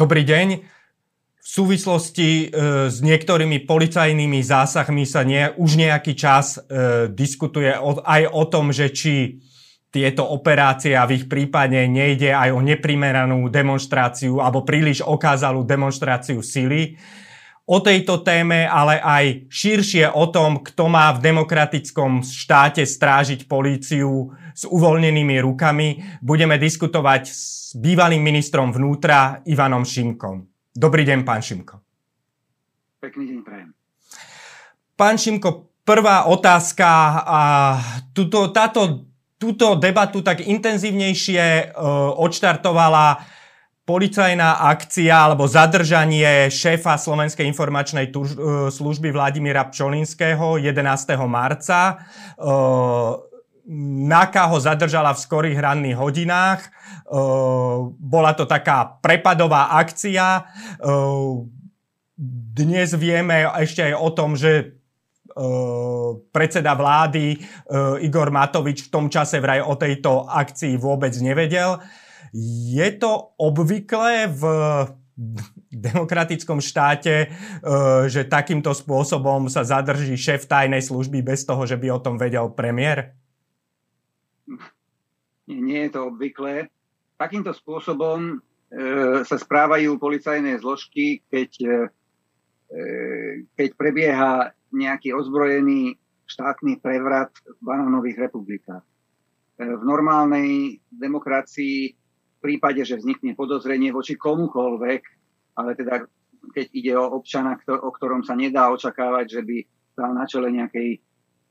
Dobrý deň. V súvislosti e, s niektorými policajnými zásahmi sa nie, už nejaký čas e, diskutuje o, aj o tom, že či tieto operácie a v ich prípade nejde aj o neprimeranú demonstráciu alebo príliš okázalú demonstráciu sily. O tejto téme, ale aj širšie o tom, kto má v demokratickom štáte strážiť políciu s uvoľnenými rukami, budeme diskutovať s bývalým ministrom vnútra Ivanom Šimkom. Dobrý deň, pán Šimko. Pekný deň, prajem. Pán Šimko, prvá otázka. A tuto, táto, túto debatu tak intenzívnejšie uh, odštartovala policajná akcia alebo zadržanie šéfa Slovenskej informačnej tuž, uh, služby Vladimíra Pčolinského 11. marca. Uh, NAKA ho zadržala v skorých ranných hodinách. Bola to taká prepadová akcia. Dnes vieme ešte aj o tom, že predseda vlády Igor Matovič v tom čase vraj o tejto akcii vôbec nevedel. Je to obvyklé v demokratickom štáte, že takýmto spôsobom sa zadrží šéf tajnej služby bez toho, že by o tom vedel premiér? nie je to obvyklé. Takýmto spôsobom e, sa správajú policajné zložky, keď, e, e, keď prebieha nejaký ozbrojený štátny prevrat v banánových republikách. V normálnej demokracii prípade, že vznikne podozrenie voči komukoľvek, ale teda keď ide o občana, o ktorom sa nedá očakávať, že by stal na čele nejakej,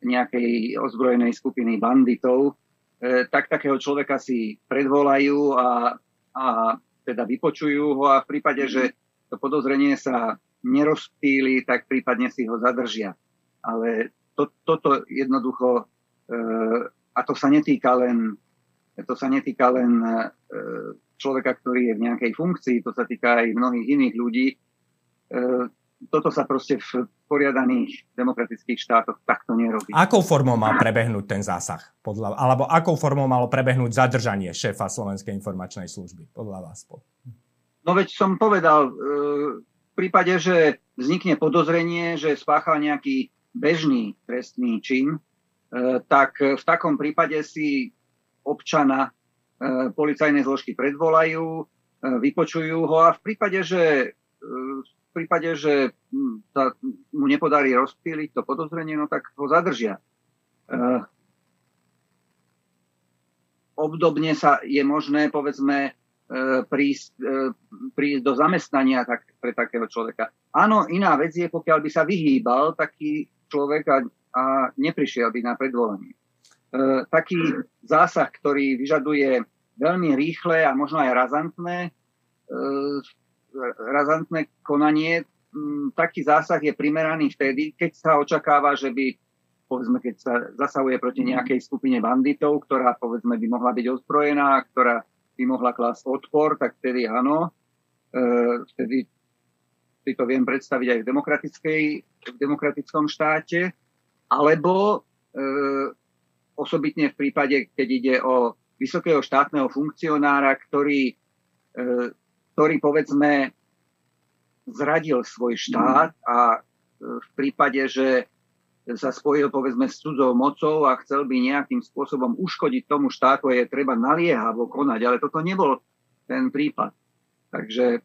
nejakej ozbrojenej skupiny banditov, E, tak takého človeka si predvolajú a, a teda vypočujú ho a v prípade, že to podozrenie sa nerozptýli, tak prípadne si ho zadržia. Ale to, toto jednoducho, e, a to sa netýka len, to sa netýka len e, človeka, ktorý je v nejakej funkcii, to sa týka aj mnohých iných ľudí toto sa proste v poriadaných demokratických štátoch takto nerobí. Akou formou má prebehnúť ten zásah? Podľa, alebo akou formou malo prebehnúť zadržanie šéfa Slovenskej informačnej služby? Podľa vás? No veď som povedal, e, v prípade, že vznikne podozrenie, že spáchal nejaký bežný trestný čin, e, tak v takom prípade si občana e, policajné zložky predvolajú, vypočujú ho a v prípade, že v prípade, že hm, sa mu nepodarí rozptýliť to podozrenie, no tak ho zadržia. Obdobne sa je možné, povedzme, prísť, prísť do zamestnania tak, pre takého človeka. Áno, iná vec je, pokiaľ by sa vyhýbal taký človek a, a neprišiel by na predvolanie. Uh, taký zásah, ktorý vyžaduje veľmi rýchle a možno aj razantné, uh, razantné konanie, taký zásah je primeraný vtedy, keď sa očakáva, že by povedzme, keď sa zasahuje proti nejakej skupine banditov, ktorá povedzme by mohla byť ozbrojená, ktorá by mohla klásť odpor, tak vtedy áno. E, vtedy si to viem predstaviť aj v, demokratickej, v demokratickom štáte. Alebo e, osobitne v prípade, keď ide o vysokého štátneho funkcionára, ktorý e, ktorý povedzme zradil svoj štát a e, v prípade, že sa spojil povedzme s cudzou mocou a chcel by nejakým spôsobom uškodiť tomu štátu, je treba naliehavo konať, ale toto nebol ten prípad. Takže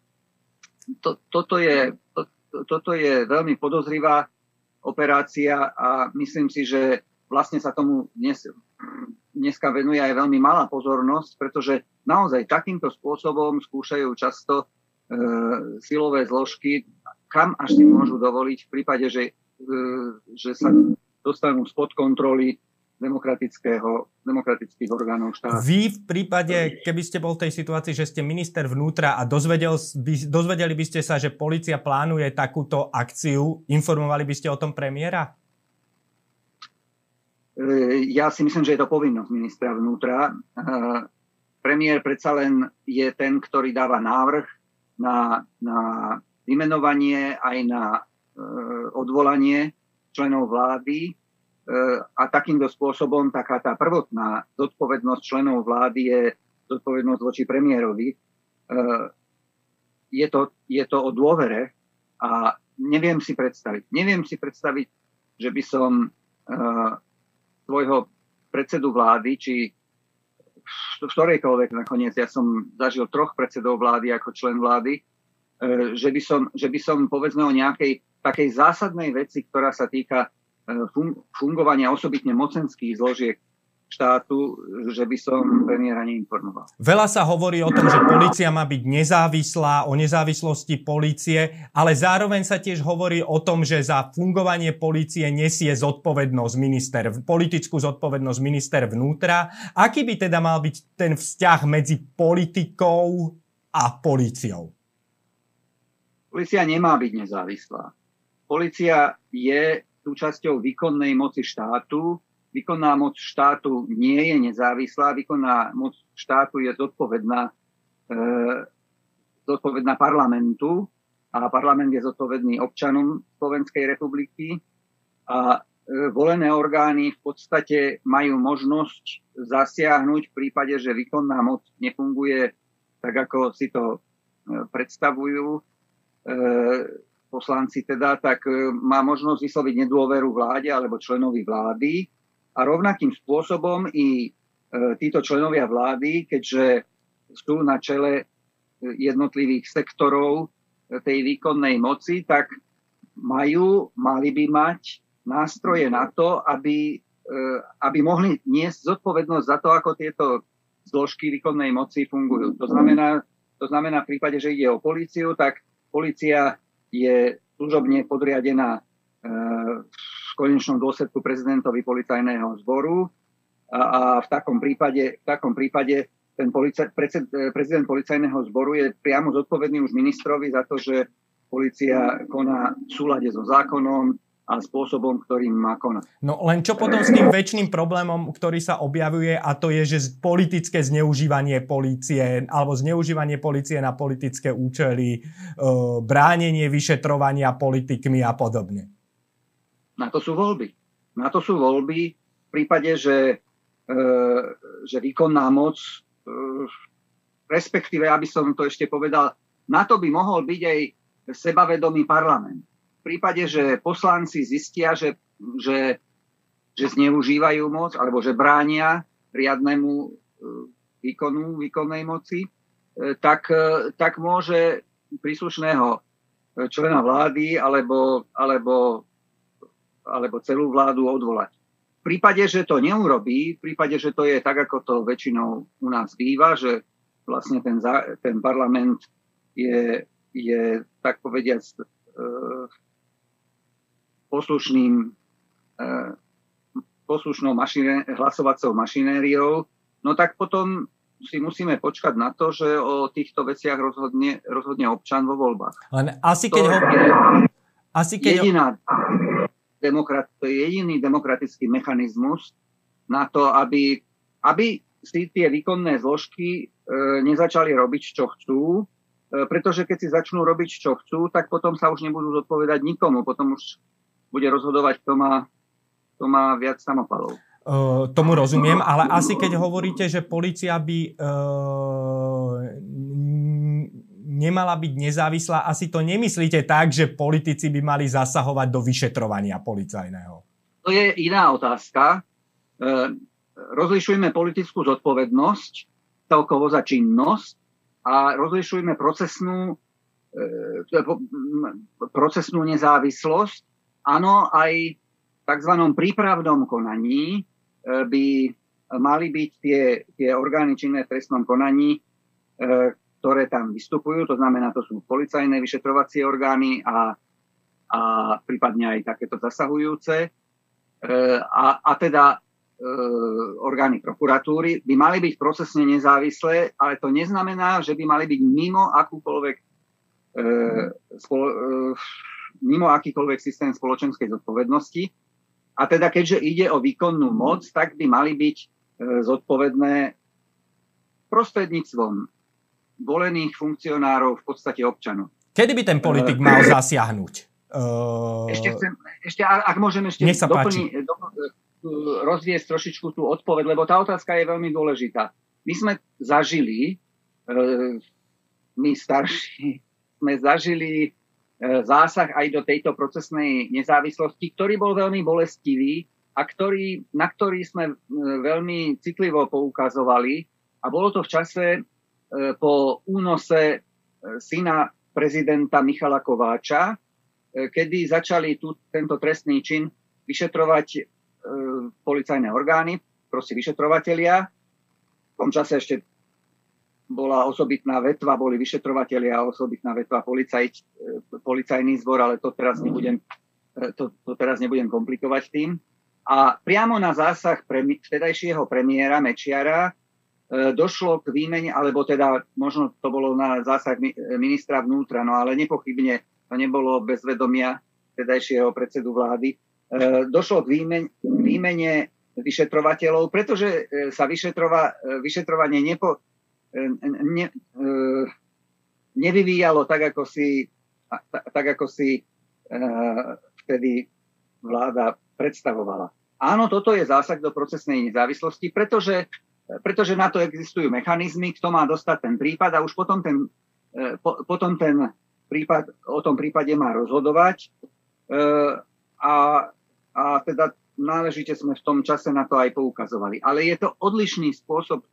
to, toto, je, to, toto je veľmi podozrivá operácia a myslím si, že vlastne sa tomu dnes, dneska venuje aj veľmi malá pozornosť, pretože naozaj takýmto spôsobom skúšajú často e, silové zložky, kam až si môžu dovoliť v prípade, že, e, že sa dostanú spod kontroly demokratických orgánov štátu. Vy v prípade, keby ste bol v tej situácii, že ste minister vnútra a dozvedel by, dozvedeli by ste sa, že policia plánuje takúto akciu, informovali by ste o tom premiéra? Ja si myslím, že je to povinnosť ministra vnútra. E, premiér predsa len je ten, ktorý dáva návrh na, na vymenovanie aj na e, odvolanie členov vlády e, a takýmto spôsobom taká tá prvotná zodpovednosť členov vlády je zodpovednosť voči premiérovi. Je, to, je to o dôvere a neviem si predstaviť. Neviem si predstaviť, že by som svojho predsedu vlády, či v ktorejkoľvek nakoniec, ja som zažil troch predsedov vlády ako člen vlády, uh, že by som, že by som povedzme o nejakej takej zásadnej veci, ktorá sa týka uh, fungovania osobitne mocenských zložiek štátu, že by som premiéra neinformoval. Veľa sa hovorí o tom, že policia má byť nezávislá, o nezávislosti policie, ale zároveň sa tiež hovorí o tom, že za fungovanie policie nesie zodpovednosť minister, politickú zodpovednosť minister vnútra. Aký by teda mal byť ten vzťah medzi politikou a policiou? Polícia nemá byť nezávislá. Polícia je súčasťou výkonnej moci štátu, výkonná moc štátu nie je nezávislá, výkonná moc štátu je zodpovedná, e, zodpovedná parlamentu a parlament je zodpovedný občanom Slovenskej republiky a e, volené orgány v podstate majú možnosť zasiahnuť v prípade, že výkonná moc nefunguje tak, ako si to e, predstavujú. E, poslanci teda, tak e, má možnosť vysloviť nedôveru vláde alebo členovi vlády a rovnakým spôsobom i e, títo členovia vlády, keďže sú na čele e, jednotlivých sektorov e, tej výkonnej moci, tak majú, mali by mať nástroje na to, aby, aby mohli niesť zodpovednosť za to, ako tieto zložky výkonnej moci fungujú. To znamená, to znamená v prípade, že ide o políciu, tak policia je služobne podriadená konečnom dôsledku prezidentovi policajného zboru a, a v takom prípade, v takom prípade ten polica, prezident policajného zboru je priamo zodpovedný už ministrovi za to, že policia koná v súlade so zákonom a spôsobom, ktorým má konať. No len čo potom s tým väčšným problémom, ktorý sa objavuje a to je, že politické zneužívanie policie alebo zneužívanie policie na politické účely, e, bránenie vyšetrovania politikmi a podobne. Na to sú voľby. Na to sú voľby v prípade, že, e, že výkonná moc, e, respektíve, aby som to ešte povedal, na to by mohol byť aj sebavedomý parlament. V prípade, že poslanci zistia, že, že, že zneužívajú moc alebo že bránia riadnemu e, výkonu výkonnej moci, e, tak, e, tak môže príslušného člena vlády alebo, alebo alebo celú vládu odvolať. V prípade, že to neurobí, v prípade, že to je tak, ako to väčšinou u nás býva, že vlastne ten, ten parlament je, je tak povediať e, poslušným e, poslušnou mašiné, hlasovacou mašinériou, no tak potom si musíme počkať na to, že o týchto veciach rozhodne, rozhodne občan vo voľbách. Len asi keď ho... Asi keď jediná, demokrat, to je jediný demokratický mechanizmus na to, aby, aby si tie výkonné zložky e, nezačali robiť, čo chcú, e, pretože keď si začnú robiť, čo chcú, tak potom sa už nebudú zodpovedať nikomu. Potom už bude rozhodovať, kto má, kto má viac samopalov. Uh, tomu rozumiem, ale asi keď hovoríte, že policia by uh, nemala byť nezávislá. Asi to nemyslíte tak, že politici by mali zasahovať do vyšetrovania policajného? To je iná otázka. E, rozlišujeme politickú zodpovednosť celkovo za činnosť a rozlišujeme procesnú, e, procesnú nezávislosť. Áno, aj v tzv. prípravnom konaní e, by mali byť tie, tie orgány činné v trestnom konaní, ktoré tam vystupujú, to znamená, to sú policajné vyšetrovacie orgány a, a prípadne aj takéto zasahujúce. E, a, a teda e, orgány prokuratúry by mali byť procesne nezávislé, ale to neznamená, že by mali byť mimo akúkoľvek e, spolo, e, mimo akýkoľvek systém spoločenskej zodpovednosti. A teda keďže ide o výkonnú moc, tak by mali byť e, zodpovedné prostredníctvom volených funkcionárov, v podstate občanov. Kedy by ten politik mal zasiahnuť? Uh... Ešte chcem, ešte, ak môžem ešte doplni, do, rozviesť trošičku tú odpoveď, lebo tá otázka je veľmi dôležitá. My sme zažili, my starší, sme zažili zásah aj do tejto procesnej nezávislosti, ktorý bol veľmi bolestivý a ktorý, na ktorý sme veľmi citlivo poukazovali. A bolo to v čase po únose syna prezidenta Michala Kováča, kedy začali tu, tento trestný čin vyšetrovať e, policajné orgány, proste vyšetrovatelia. V tom čase ešte bola osobitná vetva, boli vyšetrovatelia a osobitná vetva policaj, e, policajný zbor, ale to teraz nebudem, e, to, to teraz nebudem komplikovať tým. A priamo na zásah pre, vtedajšieho premiéra Mečiara e, došlo k výmene, alebo teda možno to bolo na zásah ministra vnútra, no ale nepochybne to nebolo bez vedomia tedajšieho predsedu vlády, e, došlo k výmene, výmene vyšetrovateľov, pretože e, sa vyšetrova, e, vyšetrovanie nepo, ne, nevyvíjalo tak, ako si, tak, ako si vtedy vláda predstavovala. Áno, toto je zásah do procesnej nezávislosti, pretože, pretože na to existujú mechanizmy, kto má dostať ten prípad a už potom ten, po, potom ten prípad, o tom prípade má rozhodovať. E, a, a teda náležite sme v tom čase na to aj poukazovali. Ale je to odlišný spôsob,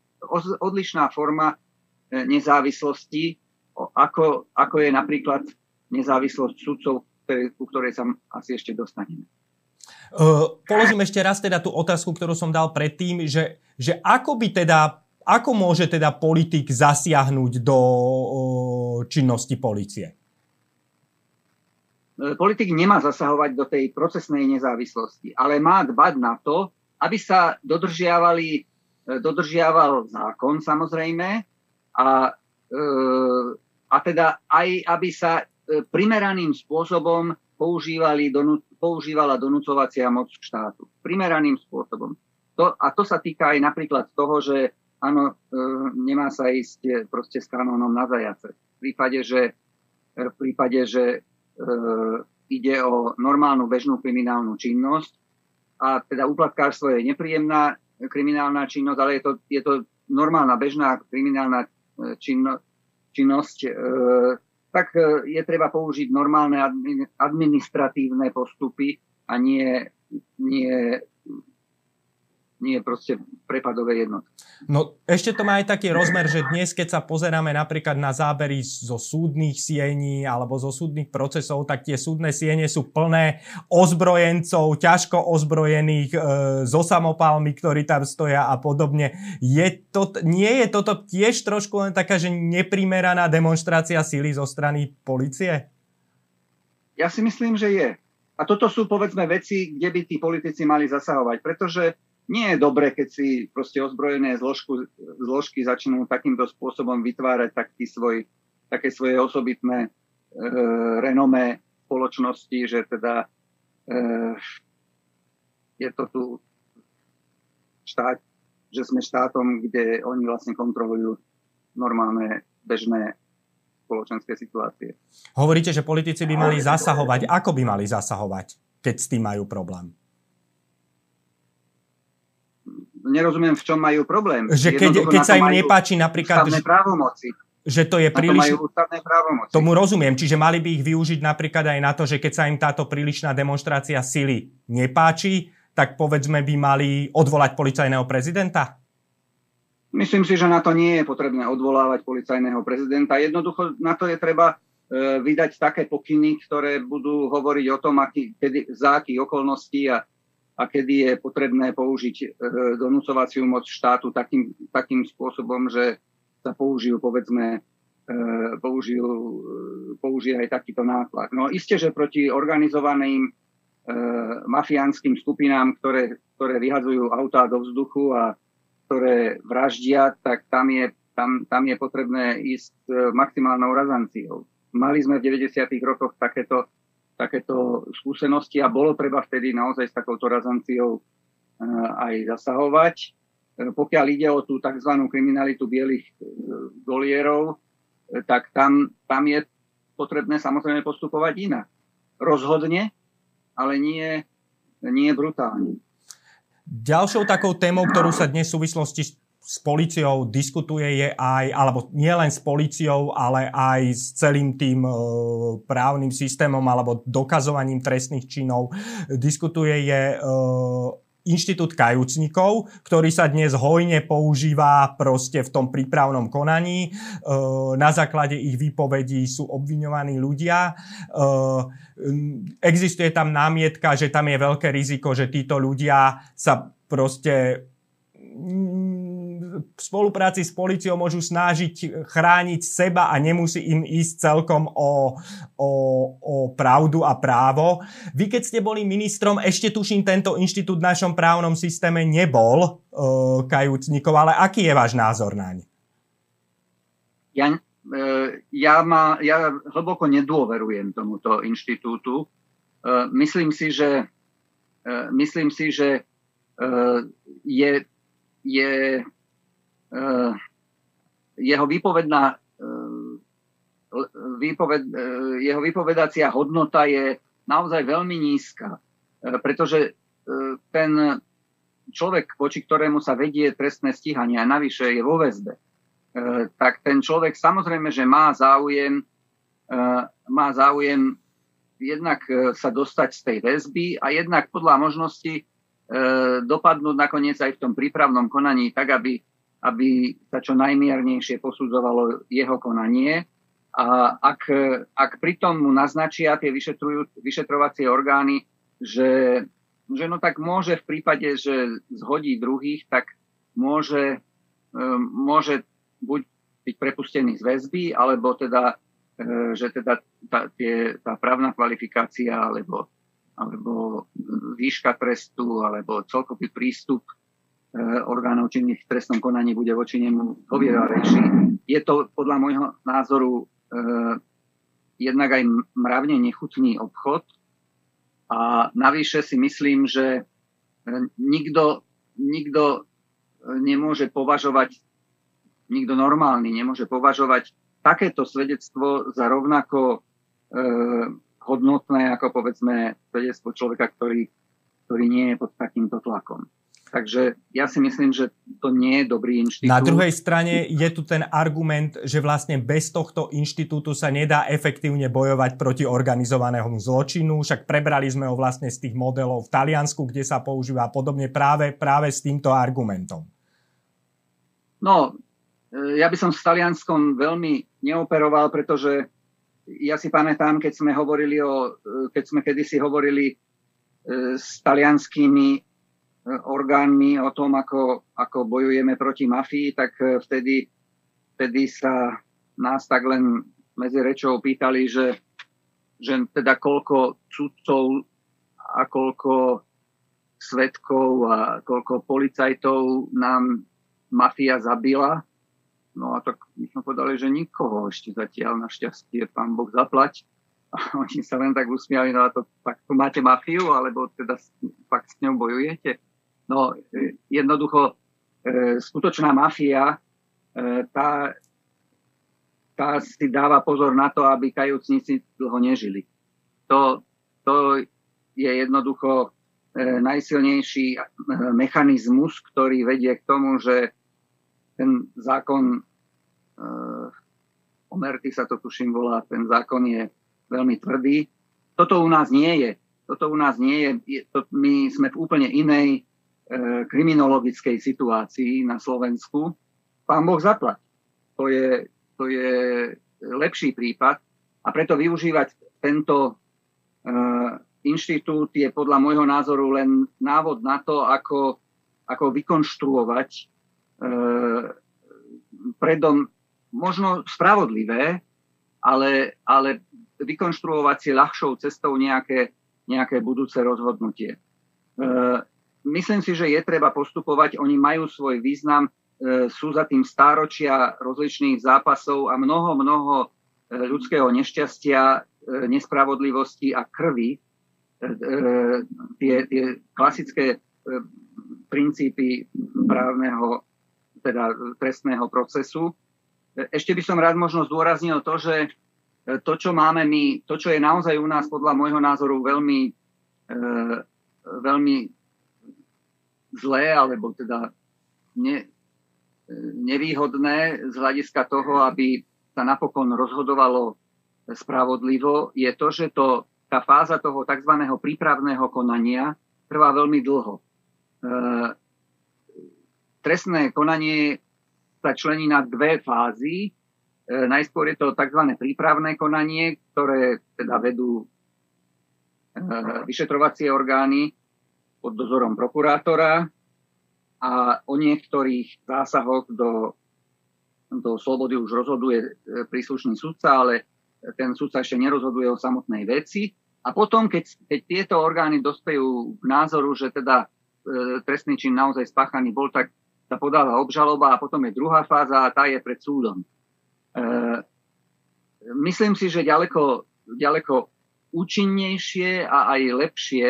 odlišná forma e, nezávislosti, ako, ako je napríklad nezávislosť sudcov, ku ktorej sa asi ešte dostaneme. Uh, položím ešte raz teda tú otázku, ktorú som dal predtým, že, že ako by teda, ako môže teda politik zasiahnuť do uh, činnosti policie? E, politik nemá zasahovať do tej procesnej nezávislosti, ale má dbať na to, aby sa dodržiavali, dodržiaval zákon samozrejme a, a teda aj, aby sa primeraným spôsobom používali, používala donúcovacia moc štátu. Primeraným spôsobom. To, a to sa týka aj napríklad toho, že áno, nemá sa ísť proste s kanónom na zajace. V prípade, že, v prípade, že E, ide o normálnu bežnú kriminálnu činnosť a teda úplatkárstvo je nepríjemná kriminálna činnosť, ale je to, je to normálna bežná kriminálna e, činno, činnosť, e, tak je treba použiť normálne administratívne postupy a nie, nie nie proste prepadové jednotky. No ešte to má aj taký rozmer, že dnes, keď sa pozeráme napríklad na zábery zo súdnych siení alebo zo súdnych procesov, tak tie súdne siene sú plné ozbrojencov, ťažko ozbrojených e, so samopálmi, ktorí tam stoja a podobne. Je to, nie je toto tiež trošku len taká, že neprimeraná demonstrácia síly zo strany policie? Ja si myslím, že je. A toto sú povedzme veci, kde by tí politici mali zasahovať, pretože nie je dobre, keď si proste ozbrojené zložku, zložky začnú takýmto spôsobom vytvárať taký svoj, také svoje osobitné e, renomé spoločnosti, že teda e, je to tu štát, že sme štátom, kde oni vlastne kontrolujú normálne bežné spoločenské situácie. Hovoríte, že politici by mali zasahovať. Ako by mali zasahovať, keď s tým majú problém? Nerozumiem, v čom majú problém. Že keď, keď sa im nepáči napríklad... Ústavné právomoci. Že to je príliš... To. Tomu rozumiem, čiže mali by ich využiť napríklad aj na to, že keď sa im táto prílišná demonstrácia sily nepáči, tak povedzme by mali odvolať policajného prezidenta? Myslím si, že na to nie je potrebné odvolávať policajného prezidenta. Jednoducho na to je treba e, vydať také pokyny, ktoré budú hovoriť o tom, aký, kedy, za akých okolností a a kedy je potrebné použiť e, donúcovaciu moc štátu takým, takým spôsobom, že sa použijú, povedzme, e, použijú, e, použije aj takýto náklad. No isté, že proti organizovaným mafiánskym skupinám, ktoré, ktoré vyhadzujú autá do vzduchu a ktoré vraždia, tak tam je, tam, tam je potrebné ísť maximálnou razanciou. Mali sme v 90. rokoch takéto takéto skúsenosti a bolo treba vtedy naozaj s takouto razanciou eh, aj zasahovať. Eh, pokiaľ ide o tú tzv. kriminalitu bielých dolierov, tak tam, tam je potrebné samozrejme postupovať inak. Rozhodne, ale nie, nie brutálne. Ďalšou takou témou, ktorú sa dnes v súvislosti s policiou diskutuje je aj, alebo nie len s policiou, ale aj s celým tým e, právnym systémom alebo dokazovaním trestných činov. Diskutuje je e, inštitút kajúcnikov, ktorý sa dnes hojne používa proste v tom prípravnom konaní. E, na základe ich výpovedí sú obviňovaní ľudia. E, existuje tam námietka, že tam je veľké riziko, že títo ľudia sa proste v spolupráci s policiou môžu snažiť chrániť seba a nemusí im ísť celkom o, o, o pravdu a právo. Vy, keď ste boli ministrom, ešte tuším, tento inštitút v našom právnom systéme nebol uh, kajúcnikov, ale aký je váš názor na ne? Ja, uh, ja, ma, ja hlboko nedôverujem tomuto inštitútu. Uh, myslím si, že, uh, myslím si, že uh, je je jeho výpovedná uh, výpoved, uh, jeho výpovedacia hodnota je naozaj veľmi nízka, pretože ten človek, voči ktorému sa vedie trestné stíhanie a navyše je vo väzbe, tak ten človek samozrejme, že má záujem, má záujem jednak sa dostať z tej väzby a jednak podľa možnosti dopadnúť nakoniec aj v tom prípravnom konaní tak, aby, aby sa čo najmiernejšie posudzovalo jeho konanie. A ak, ak pritom mu naznačia tie vyšetrovacie orgány, že, že no tak môže v prípade, že zhodí druhých, tak môže, e, môže buď byť prepustený z väzby, alebo teda, e, že teda tá, tie, tá právna kvalifikácia alebo alebo výška trestu, alebo celkový prístup orgánov činných v trestnom konaní bude voči nemu povieravejší. Je to podľa môjho názoru eh, jednak aj mravne nechutný obchod a navyše si myslím, že nikto, nikto nemôže považovať, nikto normálny nemôže považovať takéto svedectvo za rovnako hodnotné ako povedzme svedectvo človeka, ktorý, ktorý nie je pod takýmto tlakom. Takže ja si myslím, že to nie je dobrý inštitút. Na druhej strane je tu ten argument, že vlastne bez tohto inštitútu sa nedá efektívne bojovať proti organizovanému zločinu. Však prebrali sme ho vlastne z tých modelov v Taliansku, kde sa používa podobne práve, práve s týmto argumentom. No, e, ja by som s Talianskom veľmi neoperoval, pretože ja si pamätám, keď sme hovorili o, keď sme kedysi hovorili e, s talianskými e, orgánmi o tom, ako, ako bojujeme proti mafii, tak e, vtedy, vtedy sa nás tak len medzi rečou pýtali, že, že teda koľko sudcov a koľko svetkov a koľko policajtov nám mafia zabila No a tak my sme povedali, že nikoho ešte zatiaľ našťastie pán Boh zaplať. A oni sa len tak usmiali, no a to tak tu máte mafiu, alebo teda fakt s ňou bojujete. No e, jednoducho, e, skutočná mafia, e, tá, tá si dáva pozor na to, aby kajúcnici dlho nežili. To, to je jednoducho najsilnejší mechanizmus, ktorý vedie k tomu, že ten zákon Omerty sa to tuším volá, ten zákon je veľmi tvrdý. Toto u nás nie je. Toto u nás nie je. my sme v úplne inej kriminologickej situácii na Slovensku. Pán Boh zaplať. To je, to je lepší prípad a preto využívať tento uh, inštitút je podľa môjho názoru len návod na to, ako, ako vykonštruovať E, predom možno spravodlivé, ale, ale vykonštruovať si ľahšou cestou nejaké, nejaké budúce rozhodnutie. E, myslím si, že je treba postupovať, oni majú svoj význam, e, sú za tým stáročia rozličných zápasov a mnoho, mnoho ľudského nešťastia, nespravodlivosti a krvi. Tie, tie klasické princípy právneho teda trestného procesu. Ešte by som rád možno zdôraznil to, že to, čo máme my, to, čo je naozaj u nás podľa môjho názoru veľmi, e, veľmi zlé, alebo teda ne, nevýhodné z hľadiska toho, aby sa napokon rozhodovalo spravodlivo, je to, že to, tá fáza toho tzv. prípravného konania trvá veľmi dlho. E, trestné konanie sa člení na dve fázy. E, najskôr je to tzv. prípravné konanie, ktoré teda vedú e, vyšetrovacie orgány pod dozorom prokurátora a o niektorých zásahoch do, do slobody už rozhoduje e, príslušný sudca, ale ten sudca ešte nerozhoduje o samotnej veci. A potom, keď, keď tieto orgány dospejú k názoru, že teda e, trestný čin naozaj spáchaný bol, tak sa podáva obžaloba a potom je druhá fáza a tá je pred súdom. E, myslím si, že ďaleko, ďaleko účinnejšie a aj lepšie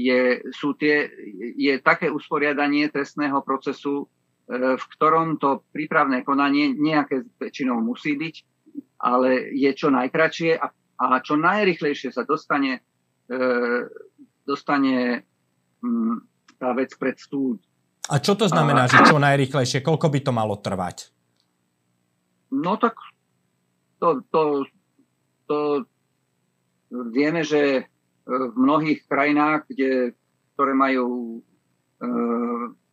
je, sú tie, je také usporiadanie trestného procesu, e, v ktorom to prípravné konanie nejaké väčšinou musí byť, ale je čo najkračšie a, a čo najrychlejšie sa dostane, e, dostane m, tá vec pred súd. A čo to znamená, a... že čo najrychlejšie? Koľko by to malo trvať? No tak to, to, to vieme, že v mnohých krajinách, kde, ktoré majú e,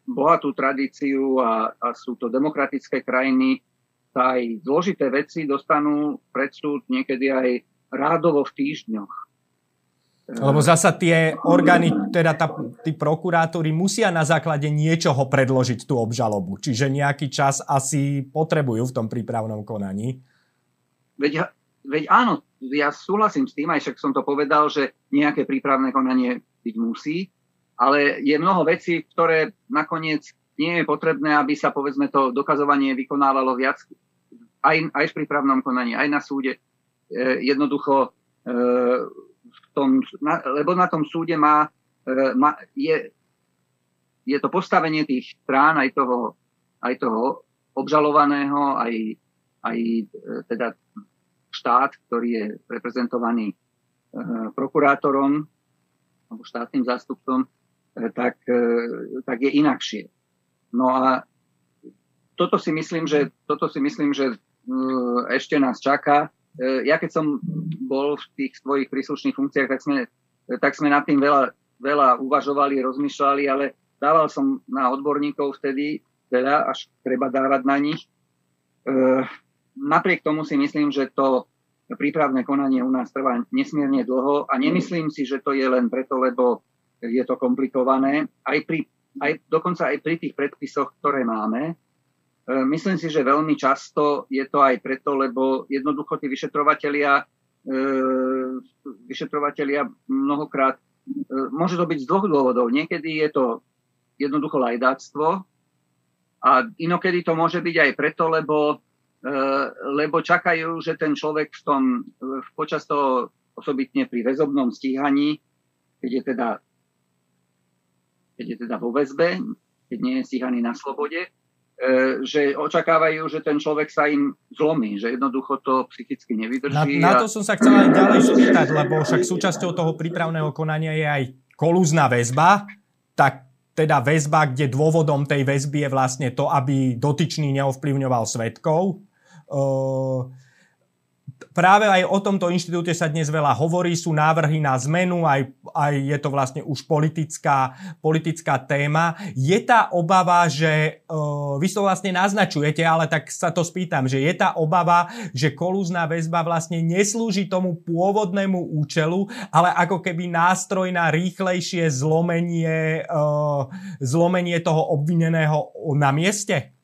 bohatú tradíciu a, a sú to demokratické krajiny, sa aj zložité veci dostanú pred súd niekedy aj rádovo v týždňoch. Lebo zasa tie orgány, teda tá, tí prokurátori musia na základe niečoho predložiť tú obžalobu. Čiže nejaký čas asi potrebujú v tom prípravnom konaní. Veď, veď áno, ja súhlasím s tým, aj však som to povedal, že nejaké prípravné konanie byť musí, ale je mnoho vecí, ktoré nakoniec nie je potrebné, aby sa povedzme to dokazovanie vykonávalo viac aj, aj v prípravnom konaní, aj na súde. E, jednoducho e, tom, na, lebo na tom súde má, e, má je, je to postavenie tých strán aj toho, aj toho obžalovaného, aj, aj e, teda štát, ktorý je reprezentovaný e, prokurátorom alebo štátnym zástupcom, e, tak, e, tak je inakšie. No a toto si myslím, že, toto si myslím, že ešte nás čaká ja keď som bol v tých svojich príslušných funkciách, tak sme, tak sme nad tým veľa, veľa uvažovali, rozmýšľali, ale dával som na odborníkov vtedy veľa, až treba dávať na nich. Napriek tomu si myslím, že to prípravné konanie u nás trvá nesmierne dlho a nemyslím si, že to je len preto, lebo je to komplikované. Aj pri, aj, dokonca aj pri tých predpisoch, ktoré máme, E, myslím si, že veľmi často je to aj preto, lebo jednoducho tí vyšetrovatelia, e, vyšetrovatelia mnohokrát, e, môže to byť z dvoch dôvodov. Niekedy je to jednoducho lajdáctvo a inokedy to môže byť aj preto, lebo, lebo čakajú, že ten človek v tom, počas toho osobitne pri väzobnom stíhaní, keď je teda, keď je teda vo väzbe, keď nie je stíhaný na slobode, E, že očakávajú, že ten človek sa im zlomí, že jednoducho to psychicky nevydrží. Na, na to som sa chcel aj ďalej spýtať, lebo však súčasťou toho prípravného konania je aj kolúzna väzba, tak teda väzba, kde dôvodom tej väzby je vlastne to, aby dotyčný neovplyvňoval svetkov. Práve aj o tomto inštitúte sa dnes veľa hovorí, sú návrhy na zmenu, aj, aj je to vlastne už politická, politická téma. Je tá obava, že uh, vy to vlastne naznačujete, ale tak sa to spýtam, že je tá obava, že kolúzna väzba vlastne neslúži tomu pôvodnému účelu, ale ako keby nástroj na rýchlejšie zlomenie, uh, zlomenie toho obvineného na mieste?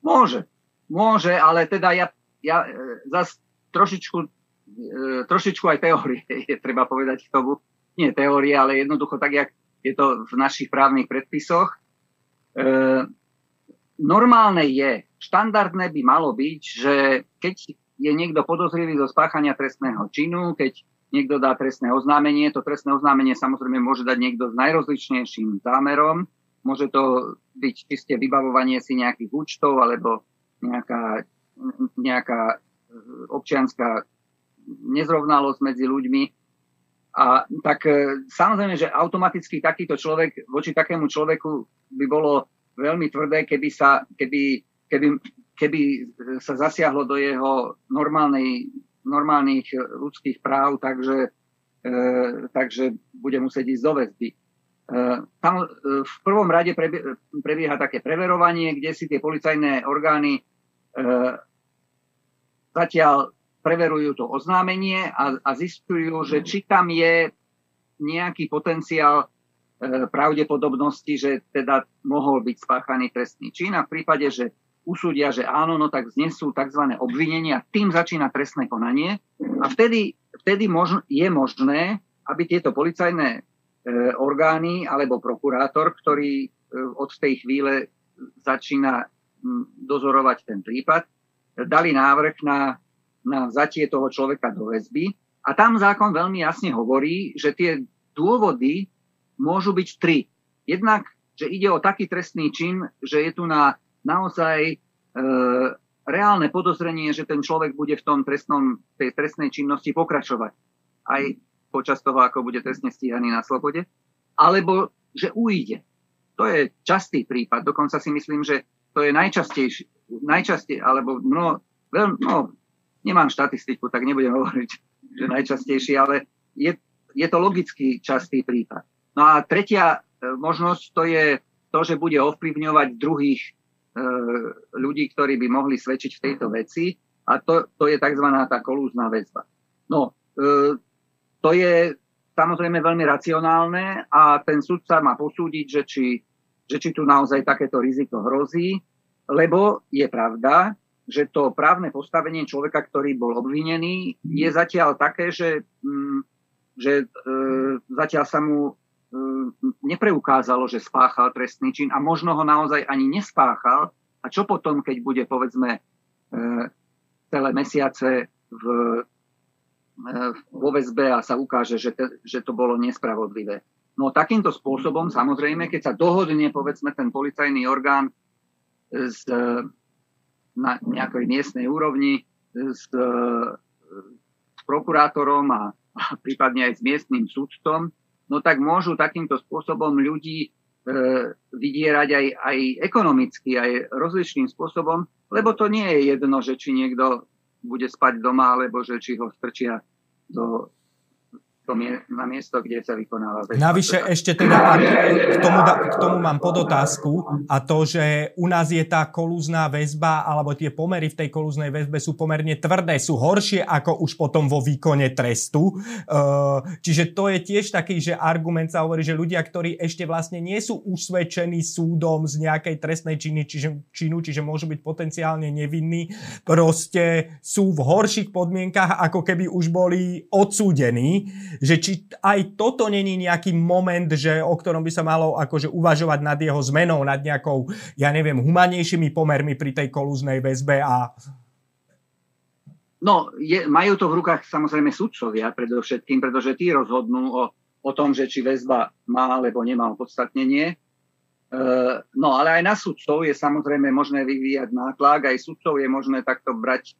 Môže. Môže, ale teda ja ja e, zase trošičku, e, trošičku aj teórie je treba povedať k tomu. Nie teórie, ale jednoducho tak, jak je to v našich právnych predpisoch. E, normálne je, štandardné by malo byť, že keď je niekto podozrivý zo spáchania trestného činu, keď niekto dá trestné oznámenie, to trestné oznámenie samozrejme môže dať niekto s najrozličnejším zámerom, môže to byť čiste vybavovanie si nejakých účtov alebo nejaká nejaká e, občianská nezrovnalosť medzi ľuďmi. A tak e, samozrejme, že automaticky takýto človek, voči takému človeku by bolo veľmi tvrdé, keby sa, keby, keby, keby sa zasiahlo do jeho normálnej, normálnych ľudských práv, takže, e, takže bude musieť ísť do väzby. E, tam e, v prvom rade prebieha také preverovanie, kde si tie policajné orgány e, zatiaľ preverujú to oznámenie a, a zistujú, že či tam je nejaký potenciál pravdepodobnosti, že teda mohol byť spáchaný trestný čin a v prípade, že usúdia, že áno, no tak znesú tzv. obvinenia, tým začína trestné konanie a vtedy, vtedy mož, je možné, aby tieto policajné orgány alebo prokurátor, ktorý e, od tej chvíle začína dozorovať ten prípad, dali návrh na, na vzatie toho človeka do väzby a tam zákon veľmi jasne hovorí, že tie dôvody môžu byť tri. Jednak, že ide o taký trestný čin, že je tu na naozaj e, reálne podozrenie, že ten človek bude v tom trestnom, tej trestnej činnosti pokračovať. Aj počas toho, ako bude trestne stíhaný na slobode. Alebo, že ujde. To je častý prípad. Dokonca si myslím, že to je najčastejší, najčastej, alebo mnoho, veľ, no, nemám štatistiku, tak nebudem hovoriť, že najčastejší, ale je, je to logicky častý prípad. No a tretia e, možnosť to je to, že bude ovplyvňovať druhých e, ľudí, ktorí by mohli svedčiť v tejto veci a to, to je tzv. tá kolúzna väzba. No, e, to je samozrejme veľmi racionálne a ten sudca má posúdiť, že či, že či tu naozaj takéto riziko hrozí, lebo je pravda, že to právne postavenie človeka, ktorý bol obvinený, je zatiaľ také, že, mm, že e, zatiaľ sa mu e, nepreukázalo, že spáchal trestný čin a možno ho naozaj ani nespáchal. A čo potom, keď bude, povedzme, e, celé mesiace v, vo väzbe a sa ukáže, že, te, že to bolo nespravodlivé. No takýmto spôsobom, samozrejme, keď sa dohodne, povedzme, ten policajný orgán s na nejakej miestnej úrovni s, e, s prokurátorom a, a prípadne aj s miestnym súdcom, no tak môžu takýmto spôsobom ľudí e, vydierať aj, aj ekonomicky, aj rozličným spôsobom, lebo to nie je jedno, že či niekto bude spať doma, alebo že či ho strčia do na miesto, kde sa vykonáva väzba. Navyše ešte teda k tomu, k tomu mám podotázku a to, že u nás je tá kolúzná väzba alebo tie pomery v tej kolúznej väzbe sú pomerne tvrdé, sú horšie ako už potom vo výkone trestu. Čiže to je tiež taký, že argument sa hovorí, že ľudia, ktorí ešte vlastne nie sú usvedčení súdom z nejakej trestnej činy, čiže, činu, čiže môžu byť potenciálne nevinní, proste sú v horších podmienkach, ako keby už boli odsúdení že či aj toto není nejaký moment, že, o ktorom by sa malo akože uvažovať nad jeho zmenou, nad nejakou, ja neviem, humanejšími pomermi pri tej kolúznej väzbe a... No, je, majú to v rukách samozrejme sudcovia predovšetkým, pretože tí rozhodnú o, o tom, že či väzba má alebo nemá opodstatnenie. E, no ale aj na sudcov je samozrejme možné vyvíjať nátlak, aj sudcov je možné takto brať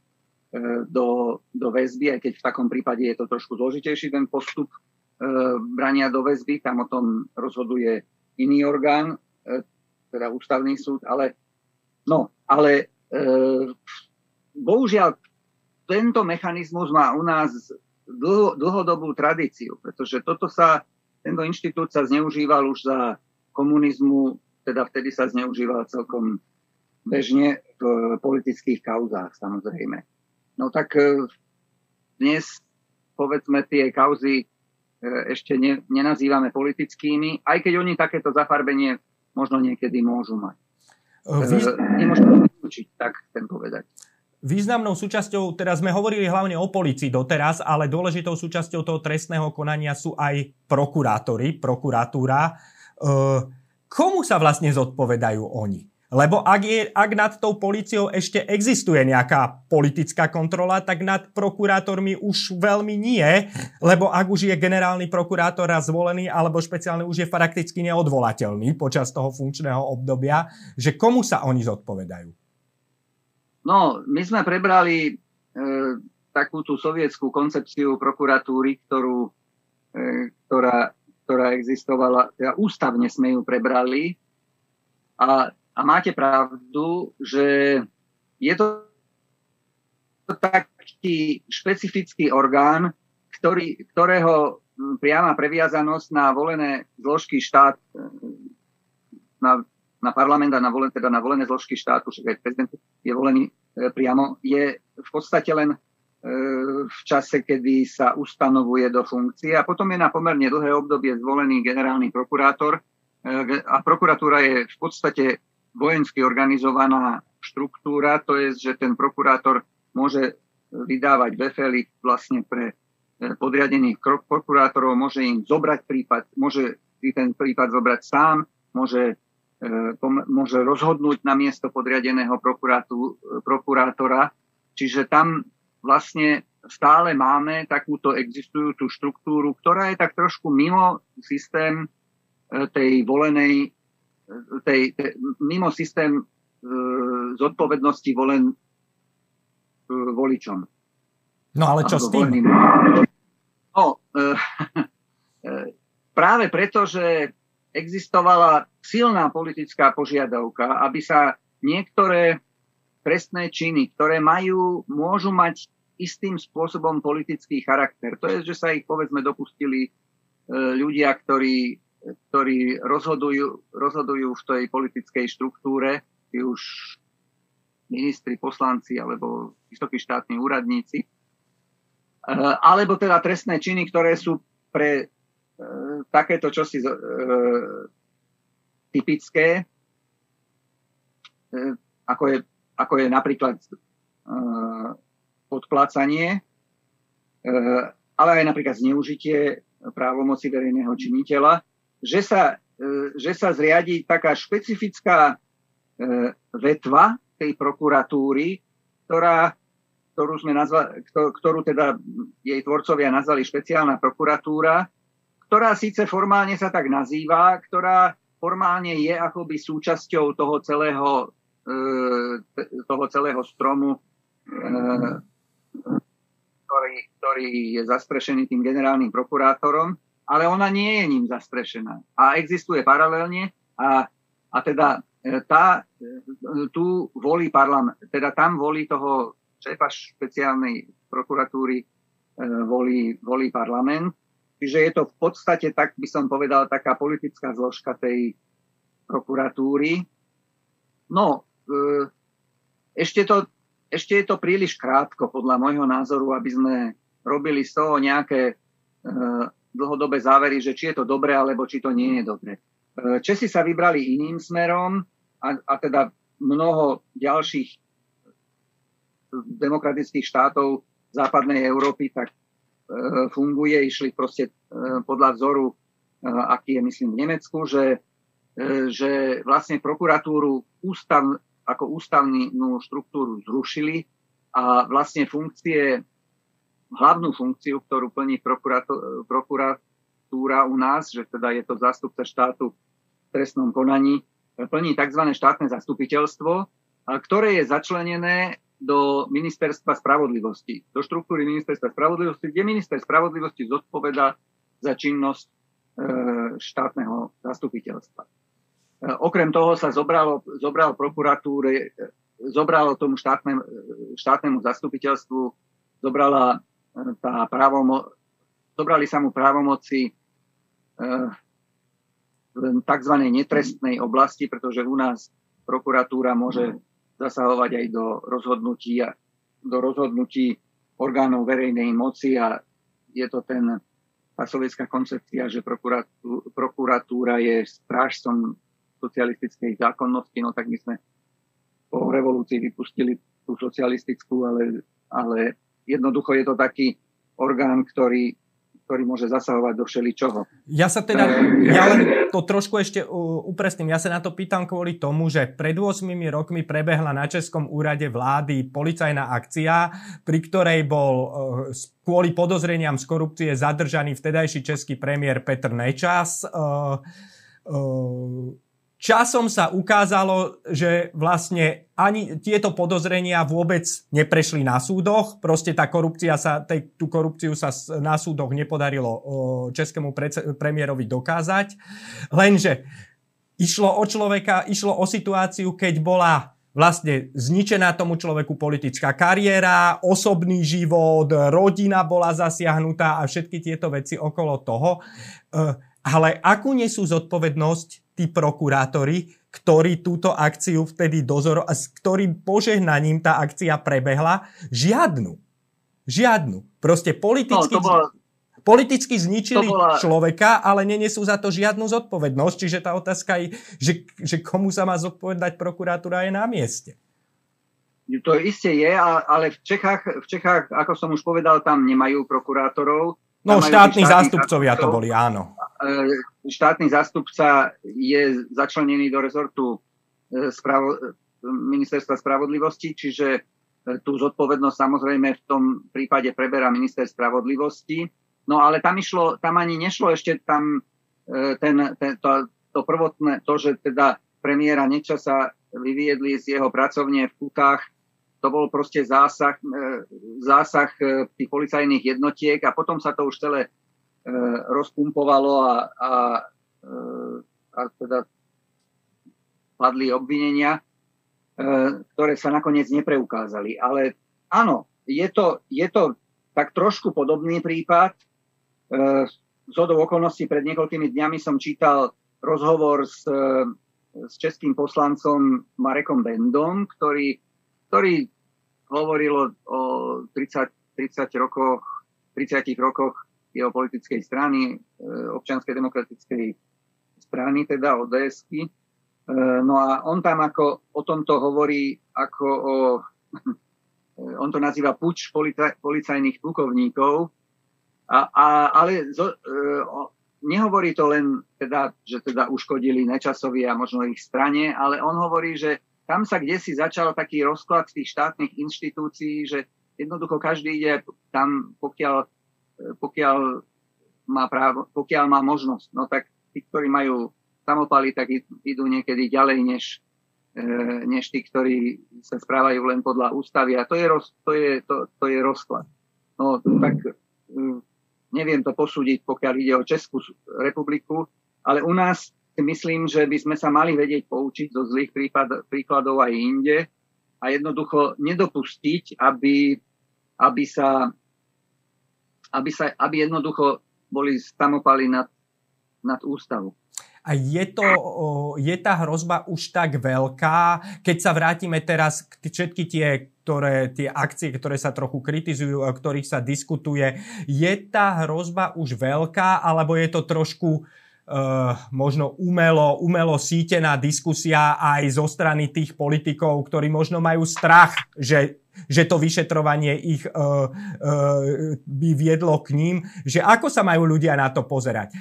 do, do väzby, aj keď v takom prípade je to trošku zložitejší ten postup e, brania do väzby, tam o tom rozhoduje iný orgán, e, teda ústavný súd, ale no, ale e, bohužiaľ tento mechanizmus má u nás dlho, dlhodobú tradíciu, pretože toto sa, tento inštitút sa zneužíval už za komunizmu, teda vtedy sa zneužíval celkom bežne v politických kauzách samozrejme. No tak e, dnes povedzme tie kauzy e, ešte ne, nenazývame politickými, aj keď oni takéto zafarbenie možno niekedy môžu mať. E, Vy... Nemôžeme vylúčiť, tak chcem povedať. Významnou súčasťou, teraz sme hovorili hlavne o policii doteraz, ale dôležitou súčasťou toho trestného konania sú aj prokurátori, prokuratúra. Komu sa vlastne zodpovedajú oni? Lebo ak, je, ak nad tou policiou ešte existuje nejaká politická kontrola, tak nad prokurátormi už veľmi nie, lebo ak už je generálny prokurátor raz zvolený alebo špeciálny už je prakticky neodvolateľný počas toho funkčného obdobia, že komu sa oni zodpovedajú? No, my sme prebrali e, takú tú sovietskú koncepciu prokuratúry, ktorú, e, ktorá, ktorá existovala, teda ústavne sme ju prebrali a a máte pravdu, že je to taký špecifický orgán, ktorý, ktorého priama previazanosť na volené zložky štát, na, na parlament a na volené, teda na volené zložky štátu, že aj prezident je volený e, priamo, je v podstate len e, v čase, kedy sa ustanovuje do funkcie a potom je na pomerne dlhé obdobie zvolený generálny prokurátor e, a prokuratúra je v podstate vojensky organizovaná štruktúra, to je, že ten prokurátor môže vydávať befely vlastne pre e, podriadených prokurátorov, môže im zobrať prípad, môže si ten prípad zobrať sám, môže, e, môže rozhodnúť na miesto podriadeného prokurátora. Čiže tam vlastne stále máme takúto existujúcu štruktúru, ktorá je tak trošku mimo systém e, tej volenej, tej, tej, mimo systém zodpovednosti volen, voličom. No ale čo s tým? No, e, e, práve preto, že existovala silná politická požiadavka, aby sa niektoré trestné činy, ktoré majú, môžu mať istým spôsobom politický charakter. To je, že sa ich povedzme dopustili e, ľudia, ktorí, ktorí rozhodujú, rozhodujú v tej politickej štruktúre, už ministri, poslanci alebo vysokí štátni úradníci. E, alebo teda trestné činy, ktoré sú pre e, takéto čosi e, typické, ako je, ako je napríklad podplácanie, ale aj napríklad zneužitie právomoci verejného činiteľa, že sa, že sa zriadi taká špecifická vetva tej prokuratúry, ktorá, ktorú, sme nazvali, ktorú teda jej tvorcovia nazvali špeciálna prokuratúra, ktorá síce formálne sa tak nazýva, ktorá formálne je akoby súčasťou toho celého, e, toho celého stromu, e, ktorý, ktorý je zastrešený tým generálnym prokurátorom, ale ona nie je ním zastrešená. A existuje paralelne a, a teda E, tá, e, tu volí parlament, teda tam volí toho šéfa špeciálnej prokuratúry, e, volí, volí parlament. Čiže je to v podstate, tak by som povedal, taká politická zložka tej prokuratúry. No, ešte, to, ešte je to príliš krátko, podľa môjho názoru, aby sme robili z toho nejaké dlhodobé závery, že či je to dobre, alebo či to nie je dobre. Česi sa vybrali iným smerom a, a teda mnoho ďalších demokratických štátov západnej Európy tak e, funguje, išli proste e, podľa vzoru, e, aký je myslím v Nemecku, že, e, že vlastne prokuratúru ústav, ako ústavnú štruktúru zrušili a vlastne funkcie, hlavnú funkciu, ktorú plní prokuratúra u nás, že teda je to zástupca štátu v trestnom konaní, plní tzv. štátne zastupiteľstvo, ktoré je začlenené do ministerstva spravodlivosti, do štruktúry ministerstva spravodlivosti, kde minister spravodlivosti zodpoveda za činnosť e, štátneho zastupiteľstva. E, okrem toho sa zobralo, zobral prokuratúre, e, zobralo tomu štátne, štátnemu zastupiteľstvu, zobrala tá právomo, zobrali sa mu právomoci tzv. netrestnej oblasti, pretože u nás prokuratúra môže zasahovať aj do rozhodnutí, do rozhodnutí orgánov verejnej moci a je to ten, tá sovietská koncepcia, že prokuratúra je strážcom socialistickej zákonnosti, no tak my sme po revolúcii vypustili tú socialistickú, ale, ale jednoducho je to taký orgán, ktorý ktorý môže zasahovať do všeličoho. Ja sa teda, ja len to trošku ešte upresním, ja sa na to pýtam kvôli tomu, že pred 8 rokmi prebehla na Českom úrade vlády policajná akcia, pri ktorej bol e, kvôli podozreniam z korupcie zadržaný vtedajší český premiér Petr Nečas. E, e, časom sa ukázalo, že vlastne ani tieto podozrenia vôbec neprešli na súdoch. Proste tá korupcia sa, tej, tú korupciu sa na súdoch nepodarilo českému pre, premiérovi dokázať. Lenže Išlo o človeka, išlo o situáciu, keď bola vlastne zničená tomu človeku politická kariéra, osobný život, rodina bola zasiahnutá a všetky tieto veci okolo toho. Eh, ale akú nesú zodpovednosť tí prokurátori, ktorí túto akciu vtedy dozor a s ktorým požehnaním tá akcia prebehla? Žiadnu. Žiadnu. Proste politicky... No, to bolo, Politicky zničili bola... človeka, ale nenesú za to žiadnu zodpovednosť. Čiže tá otázka je, že, že komu sa má zodpovedať prokuratúra je na mieste. To isté je, ale v Čechách, v Čechách, ako som už povedal, tam nemajú prokurátorov. No, štátni zástupcovia to boli, áno. E, štátny zástupca je začlenený do rezortu e, spravo, ministerstva spravodlivosti, čiže e, tú zodpovednosť samozrejme v tom prípade preberá minister spravodlivosti. No ale tam išlo, tam ani nešlo ešte tam e, ten, ten, to, to prvotné, to, že teda premiéra Nečasa vyviedli z jeho pracovne v Kutách, to bol proste zásah, e, zásah e, tých policajných jednotiek a potom sa to už celé rozpumpovalo a, a, a teda padli obvinenia, ktoré sa nakoniec nepreukázali. Ale áno, je to, je to tak trošku podobný prípad, z hodou okolností pred niekoľkými dňami som čítal rozhovor s, s českým poslancom Marekom Bendom, ktorý, ktorý hovoril o 30, 30 rokoch, 30 rokoch jeho politickej strany, e, občianskej demokratickej strany, teda ODS-ky. E, no a on tam ako o tomto hovorí ako o, on to nazýva puč policajných plukovníkov, a, a, ale zo, e, nehovorí to len, teda, že teda uškodili Nečasovi a možno ich strane, ale on hovorí, že tam sa kde si začal taký rozklad tých štátnych inštitúcií, že jednoducho každý ide tam, pokiaľ, e, pokiaľ má právo, pokiaľ má možnosť. No tak tí, ktorí majú samopaly, tak idú niekedy ďalej, než, e, než tí, ktorí sa správajú len podľa ústavy. A to je, roz, to je, to, to je rozklad. No tak neviem to posúdiť, pokiaľ ide o Českú republiku, ale u nás si myslím, že by sme sa mali vedieť poučiť zo zlých prípad, príkladov aj inde a jednoducho nedopustiť, aby, aby, sa, aby, sa, aby jednoducho boli samopali nad, nad ústavu. A je, to, je tá hrozba už tak veľká, keď sa vrátime teraz k všetky tie, ktoré, tie akcie, ktoré sa trochu kritizujú, o ktorých sa diskutuje, je tá hrozba už veľká, alebo je to trošku uh, možno umelo, umelo sítená diskusia aj zo strany tých politikov, ktorí možno majú strach, že že to vyšetrovanie ich uh, uh, by viedlo k ním, že ako sa majú ľudia na to pozerať.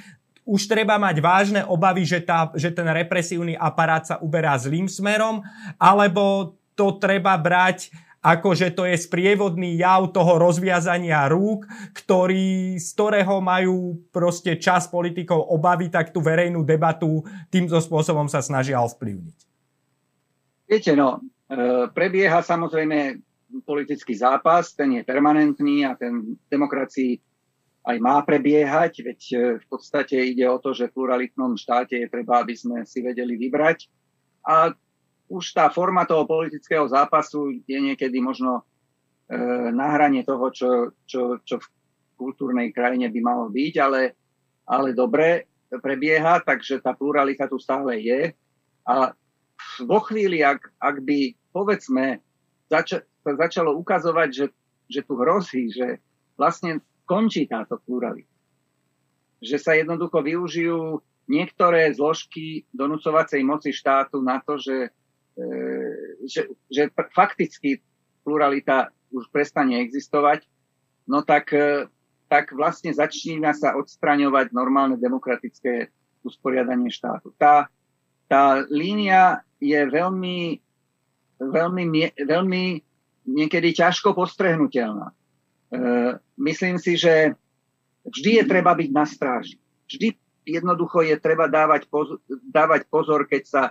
Už treba mať vážne obavy, že, tá, že ten represívny aparát sa uberá zlým smerom, alebo to treba brať ako že to je sprievodný jav toho rozviazania rúk, ktorý, z ktorého majú proste čas politikov obavy, tak tú verejnú debatu týmto spôsobom sa snažia ovplyvniť. Viete, no, e, prebieha samozrejme politický zápas, ten je permanentný a ten demokracii aj má prebiehať, veď e, v podstate ide o to, že v pluralitnom štáte je treba, aby sme si vedeli vybrať. A už tá forma toho politického zápasu je niekedy možno e, na hrane toho, čo, čo, čo v kultúrnej krajine by malo byť, ale, ale dobre prebieha, takže tá pluralita tu stále je. A vo chvíli, ak, ak by, povedzme, zača, začalo ukazovať, že, že tu hrozí, že vlastne končí táto pluralita. Že sa jednoducho využijú niektoré zložky donúcovacej moci štátu na to, že, že, že fakticky pluralita už prestane existovať, no tak, e, tak vlastne začína sa odstraňovať normálne demokratické usporiadanie štátu. Tá, tá línia je veľmi, veľmi, veľmi niekedy ťažko postrehnutelná. E, myslím si, že vždy je treba byť na stráži. Vždy jednoducho je treba dávať pozor, dávať pozor keď sa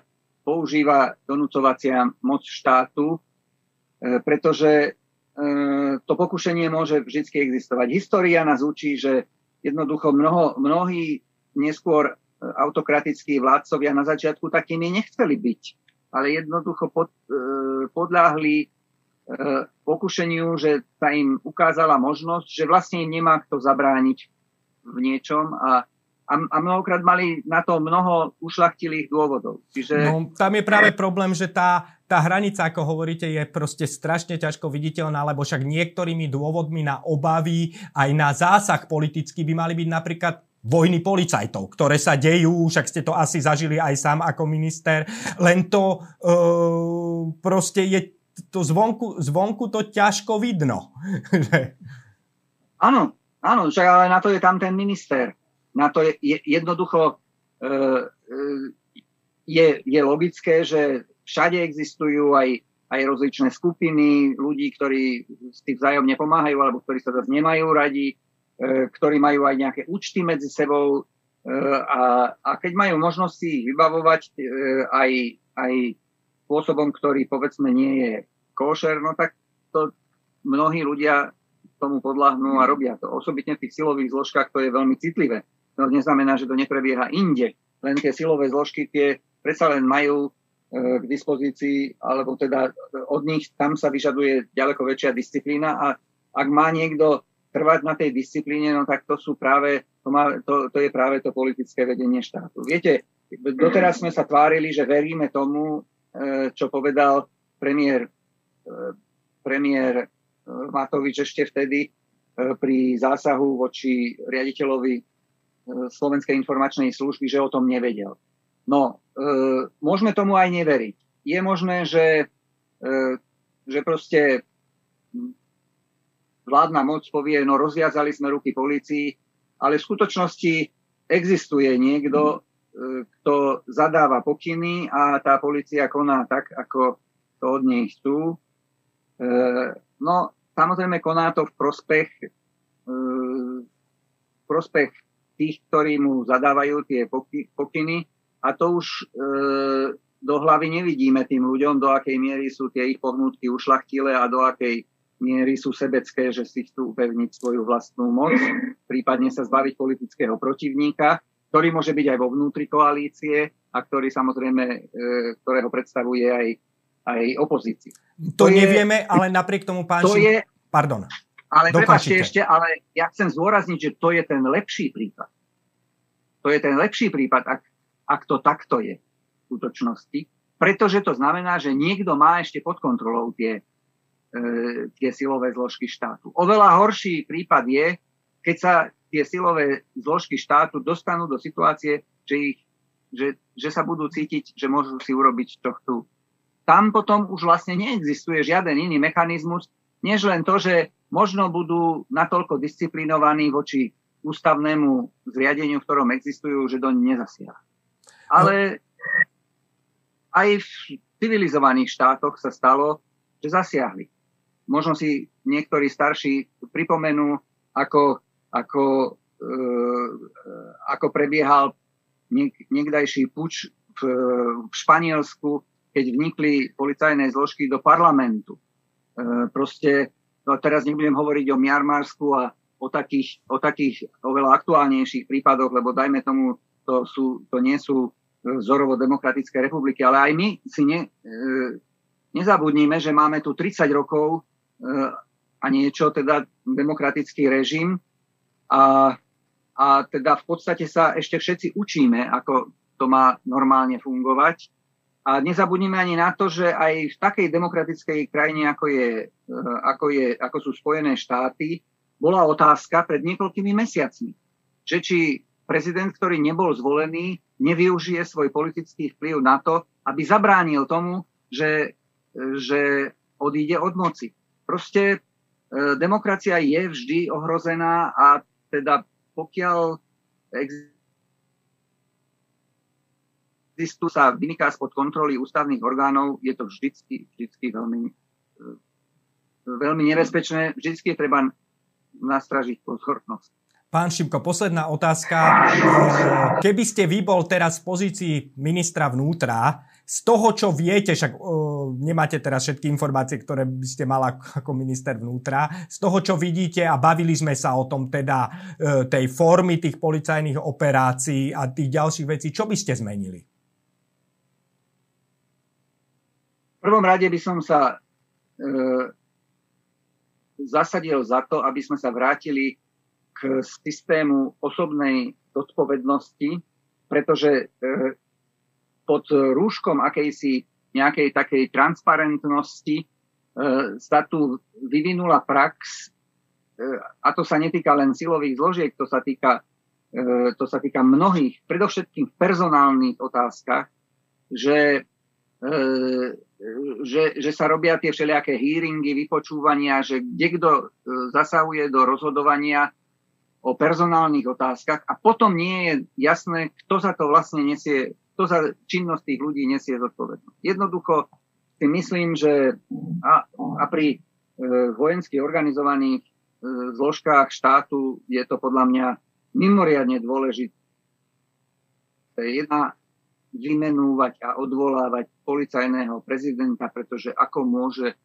používa donúcovacia moc štátu, e, pretože e, to pokušenie môže vždy existovať. História nás učí, že jednoducho mnoho, mnohí neskôr autokratickí vládcovia na začiatku takými nechceli byť, ale jednoducho pod, podľahli pokušeniu, že sa im ukázala možnosť, že vlastne im nemá kto zabrániť v niečom a a, a mnohokrát mali na to mnoho ušlachtilých dôvodov. Čiže... No, tam je práve problém, že tá, tá hranica, ako hovoríte, je proste strašne ťažko viditeľná, lebo však niektorými dôvodmi na obavy aj na zásah politický by mali byť napríklad vojny policajtov, ktoré sa dejú, však ste to asi zažili aj sám ako minister, len to uh, proste je to zvonku, zvonku to ťažko vidno. áno, áno, však ale na to je tam ten minister na to je, je jednoducho e, e, je, je logické, že všade existujú aj, aj rozličné skupiny ľudí, ktorí si vzájomne pomáhajú alebo ktorí sa zase nemajú radi, e, ktorí majú aj nejaké účty medzi sebou a, a keď majú možnosť ich vybavovať aj, aj spôsobom, ktorý povedzme nie je košer, no tak to mnohí ľudia tomu podľahnú a robia to. Osobitne v tých silových zložkách to je veľmi citlivé. To neznamená, že to neprebieha inde. Len tie silové zložky tie predsa len majú e, k dispozícii, alebo teda od nich tam sa vyžaduje ďaleko väčšia disciplína a ak má niekto trvať na tej disciplíne, no tak to sú práve, to, má, to, to je práve to politické vedenie štátu. Viete, doteraz sme sa tvárili, že veríme tomu, e, čo povedal premiér, e, premiér Matovič ešte vtedy pri zásahu voči riaditeľovi Slovenskej informačnej služby, že o tom nevedel. No, e, môžeme tomu aj neveriť. Je možné, že, e, že proste vládna moc povie, no rozviazali sme ruky policii, ale v skutočnosti existuje niekto, e, kto zadáva pokyny a tá policia koná tak, ako to od nej chcú. E, no, samozrejme koná to v prospech, e, v prospech tých, ktorí mu zadávajú tie pokyny a to už e, do hlavy nevidíme tým ľuďom, do akej miery sú tie ich pohnutky ušlachtile a do akej miery sú sebecké, že si chcú upevniť svoju vlastnú moc, prípadne sa zbaviť politického protivníka, ktorý môže byť aj vo vnútri koalície a ktorý samozrejme, e, ktorého predstavuje aj, aj opozícia. To, to nevieme, je, ale napriek tomu, pán to je, pardon. Ale prepačte ešte, ale ja chcem zdôrazniť, že to je ten lepší prípad. To je ten lepší prípad, ak, ak to takto je v skutočnosti, pretože to znamená, že niekto má ešte pod kontrolou tie, e, tie silové zložky štátu. Oveľa horší prípad je, keď sa tie silové zložky štátu dostanú do situácie, že, ich, že, že sa budú cítiť, že môžu si urobiť, čo chcú. Tam potom už vlastne neexistuje žiaden iný mechanizmus, než len to, že možno budú natoľko disciplinovaní voči ústavnému zriadeniu, v ktorom existujú, že do nezasiah. Ale aj v civilizovaných štátoch sa stalo, že zasiahli. Možno si niektorí starší pripomenú, ako, ako, e, ako prebiehal niek, niekdajší puč v, v Španielsku, keď vnikli policajné zložky do parlamentu. E, proste teraz nebudem hovoriť o Miarmarsku a o takých, o takých oveľa aktuálnejších prípadoch, lebo dajme tomu, to, sú, to nie sú e, vzorovo demokratické republiky, ale aj my si ne, e, nezabudníme, že máme tu 30 rokov e, a niečo, teda demokratický režim. A, a teda v podstate sa ešte všetci učíme, ako to má normálne fungovať a nezabudnime ani na to, že aj v takej demokratickej krajine, ako, je, eh, ako, je, ako sú Spojené štáty, bola otázka pred niekoľkými mesiacmi, že či prezident, ktorý nebol zvolený, nevyužije svoj politický vplyv na to, aby zabránil tomu, že, že odíde od moci. Proste eh, demokracia je vždy ohrozená a teda pokiaľ cistu sa vymyká spod kontroly ústavných orgánov, je to vždycky, vždycky veľmi, veľmi nebezpečné. Vždycky treba nastražiť pozornosť. Pán Šimko, posledná otázka. Keby ste vy bol teraz v pozícii ministra vnútra, z toho, čo viete, však uh, nemáte teraz všetky informácie, ktoré by ste mala ako minister vnútra, z toho, čo vidíte a bavili sme sa o tom teda uh, tej formy tých policajných operácií a tých ďalších vecí, čo by ste zmenili? V prvom rade by som sa uh, zasadil za to, aby sme sa vrátili k systému osobnej zodpovednosti, pretože pod rúškom akejsi nejakej takej transparentnosti e, sa tu vyvinula prax, e, a to sa netýka len silových zložiek, to sa týka, e, to sa týka mnohých, predovšetkým v personálnych otázkach, že, e, že, že sa robia tie všelijaké hearingy, vypočúvania, že niekto e, zasahuje do rozhodovania o personálnych otázkach a potom nie je jasné, kto za to vlastne nesie kto za činnosť tých ľudí nesie zodpovednosť. Jednoducho si myslím, že a, a pri e, vojensky organizovaných e, zložkách štátu je to podľa mňa mimoriadne dôležité. Jedna vymenúvať a odvolávať policajného prezidenta, pretože ako môže e,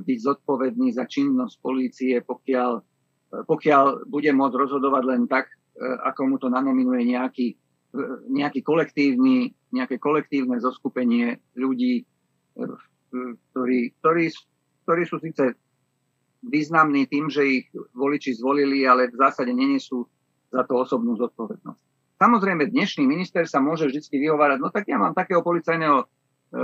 byť zodpovedný za činnosť polície, pokiaľ, e, pokiaľ bude môcť rozhodovať len tak, e, ako mu to nanominuje nejaký nejaký kolektívny, nejaké kolektívne zoskupenie ľudí, ktorí, ktorí, ktorí sú síce významní tým, že ich voliči zvolili, ale v zásade nenesú za to osobnú zodpovednosť. Samozrejme, dnešný minister sa môže vždy vyhovárať, no tak ja mám takého policajného e,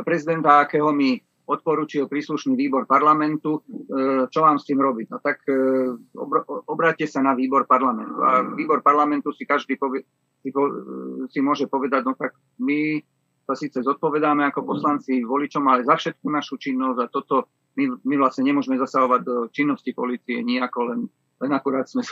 prezidenta, akého mi odporúčil príslušný výbor parlamentu, e, čo mám s tým robiť. No tak e, obráťte sa na výbor parlamentu. A výbor parlamentu si každý povie, si, si môže povedať, no tak my sa síce zodpovedáme ako poslanci voličom, ale za všetku našu činnosť a toto my, my vlastne nemôžeme zasahovať do činnosti policie nejako, len, len akurát sme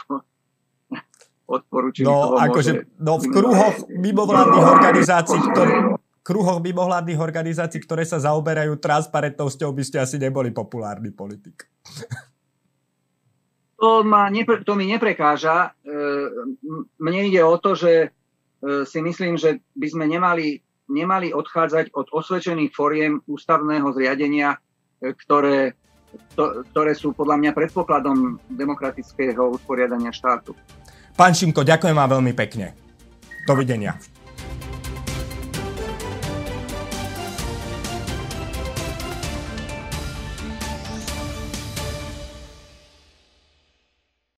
odporúčili. No, akože, no v kruhoch mimovládnych organizácií, ktoré, kruhoch mimovládnych organizácií, ktoré sa zaoberajú transparentnosťou, by ste asi neboli populárny politik. To, ma nepre, to mi neprekáža. E, mne ide o to, že E, si myslím, že by sme nemali, nemali odchádzať od osvedčených foriem ústavného zriadenia, e, ktoré, to, ktoré sú podľa mňa predpokladom demokratického usporiadania štátu. Pán Šimko, ďakujem vám veľmi pekne. Dovidenia.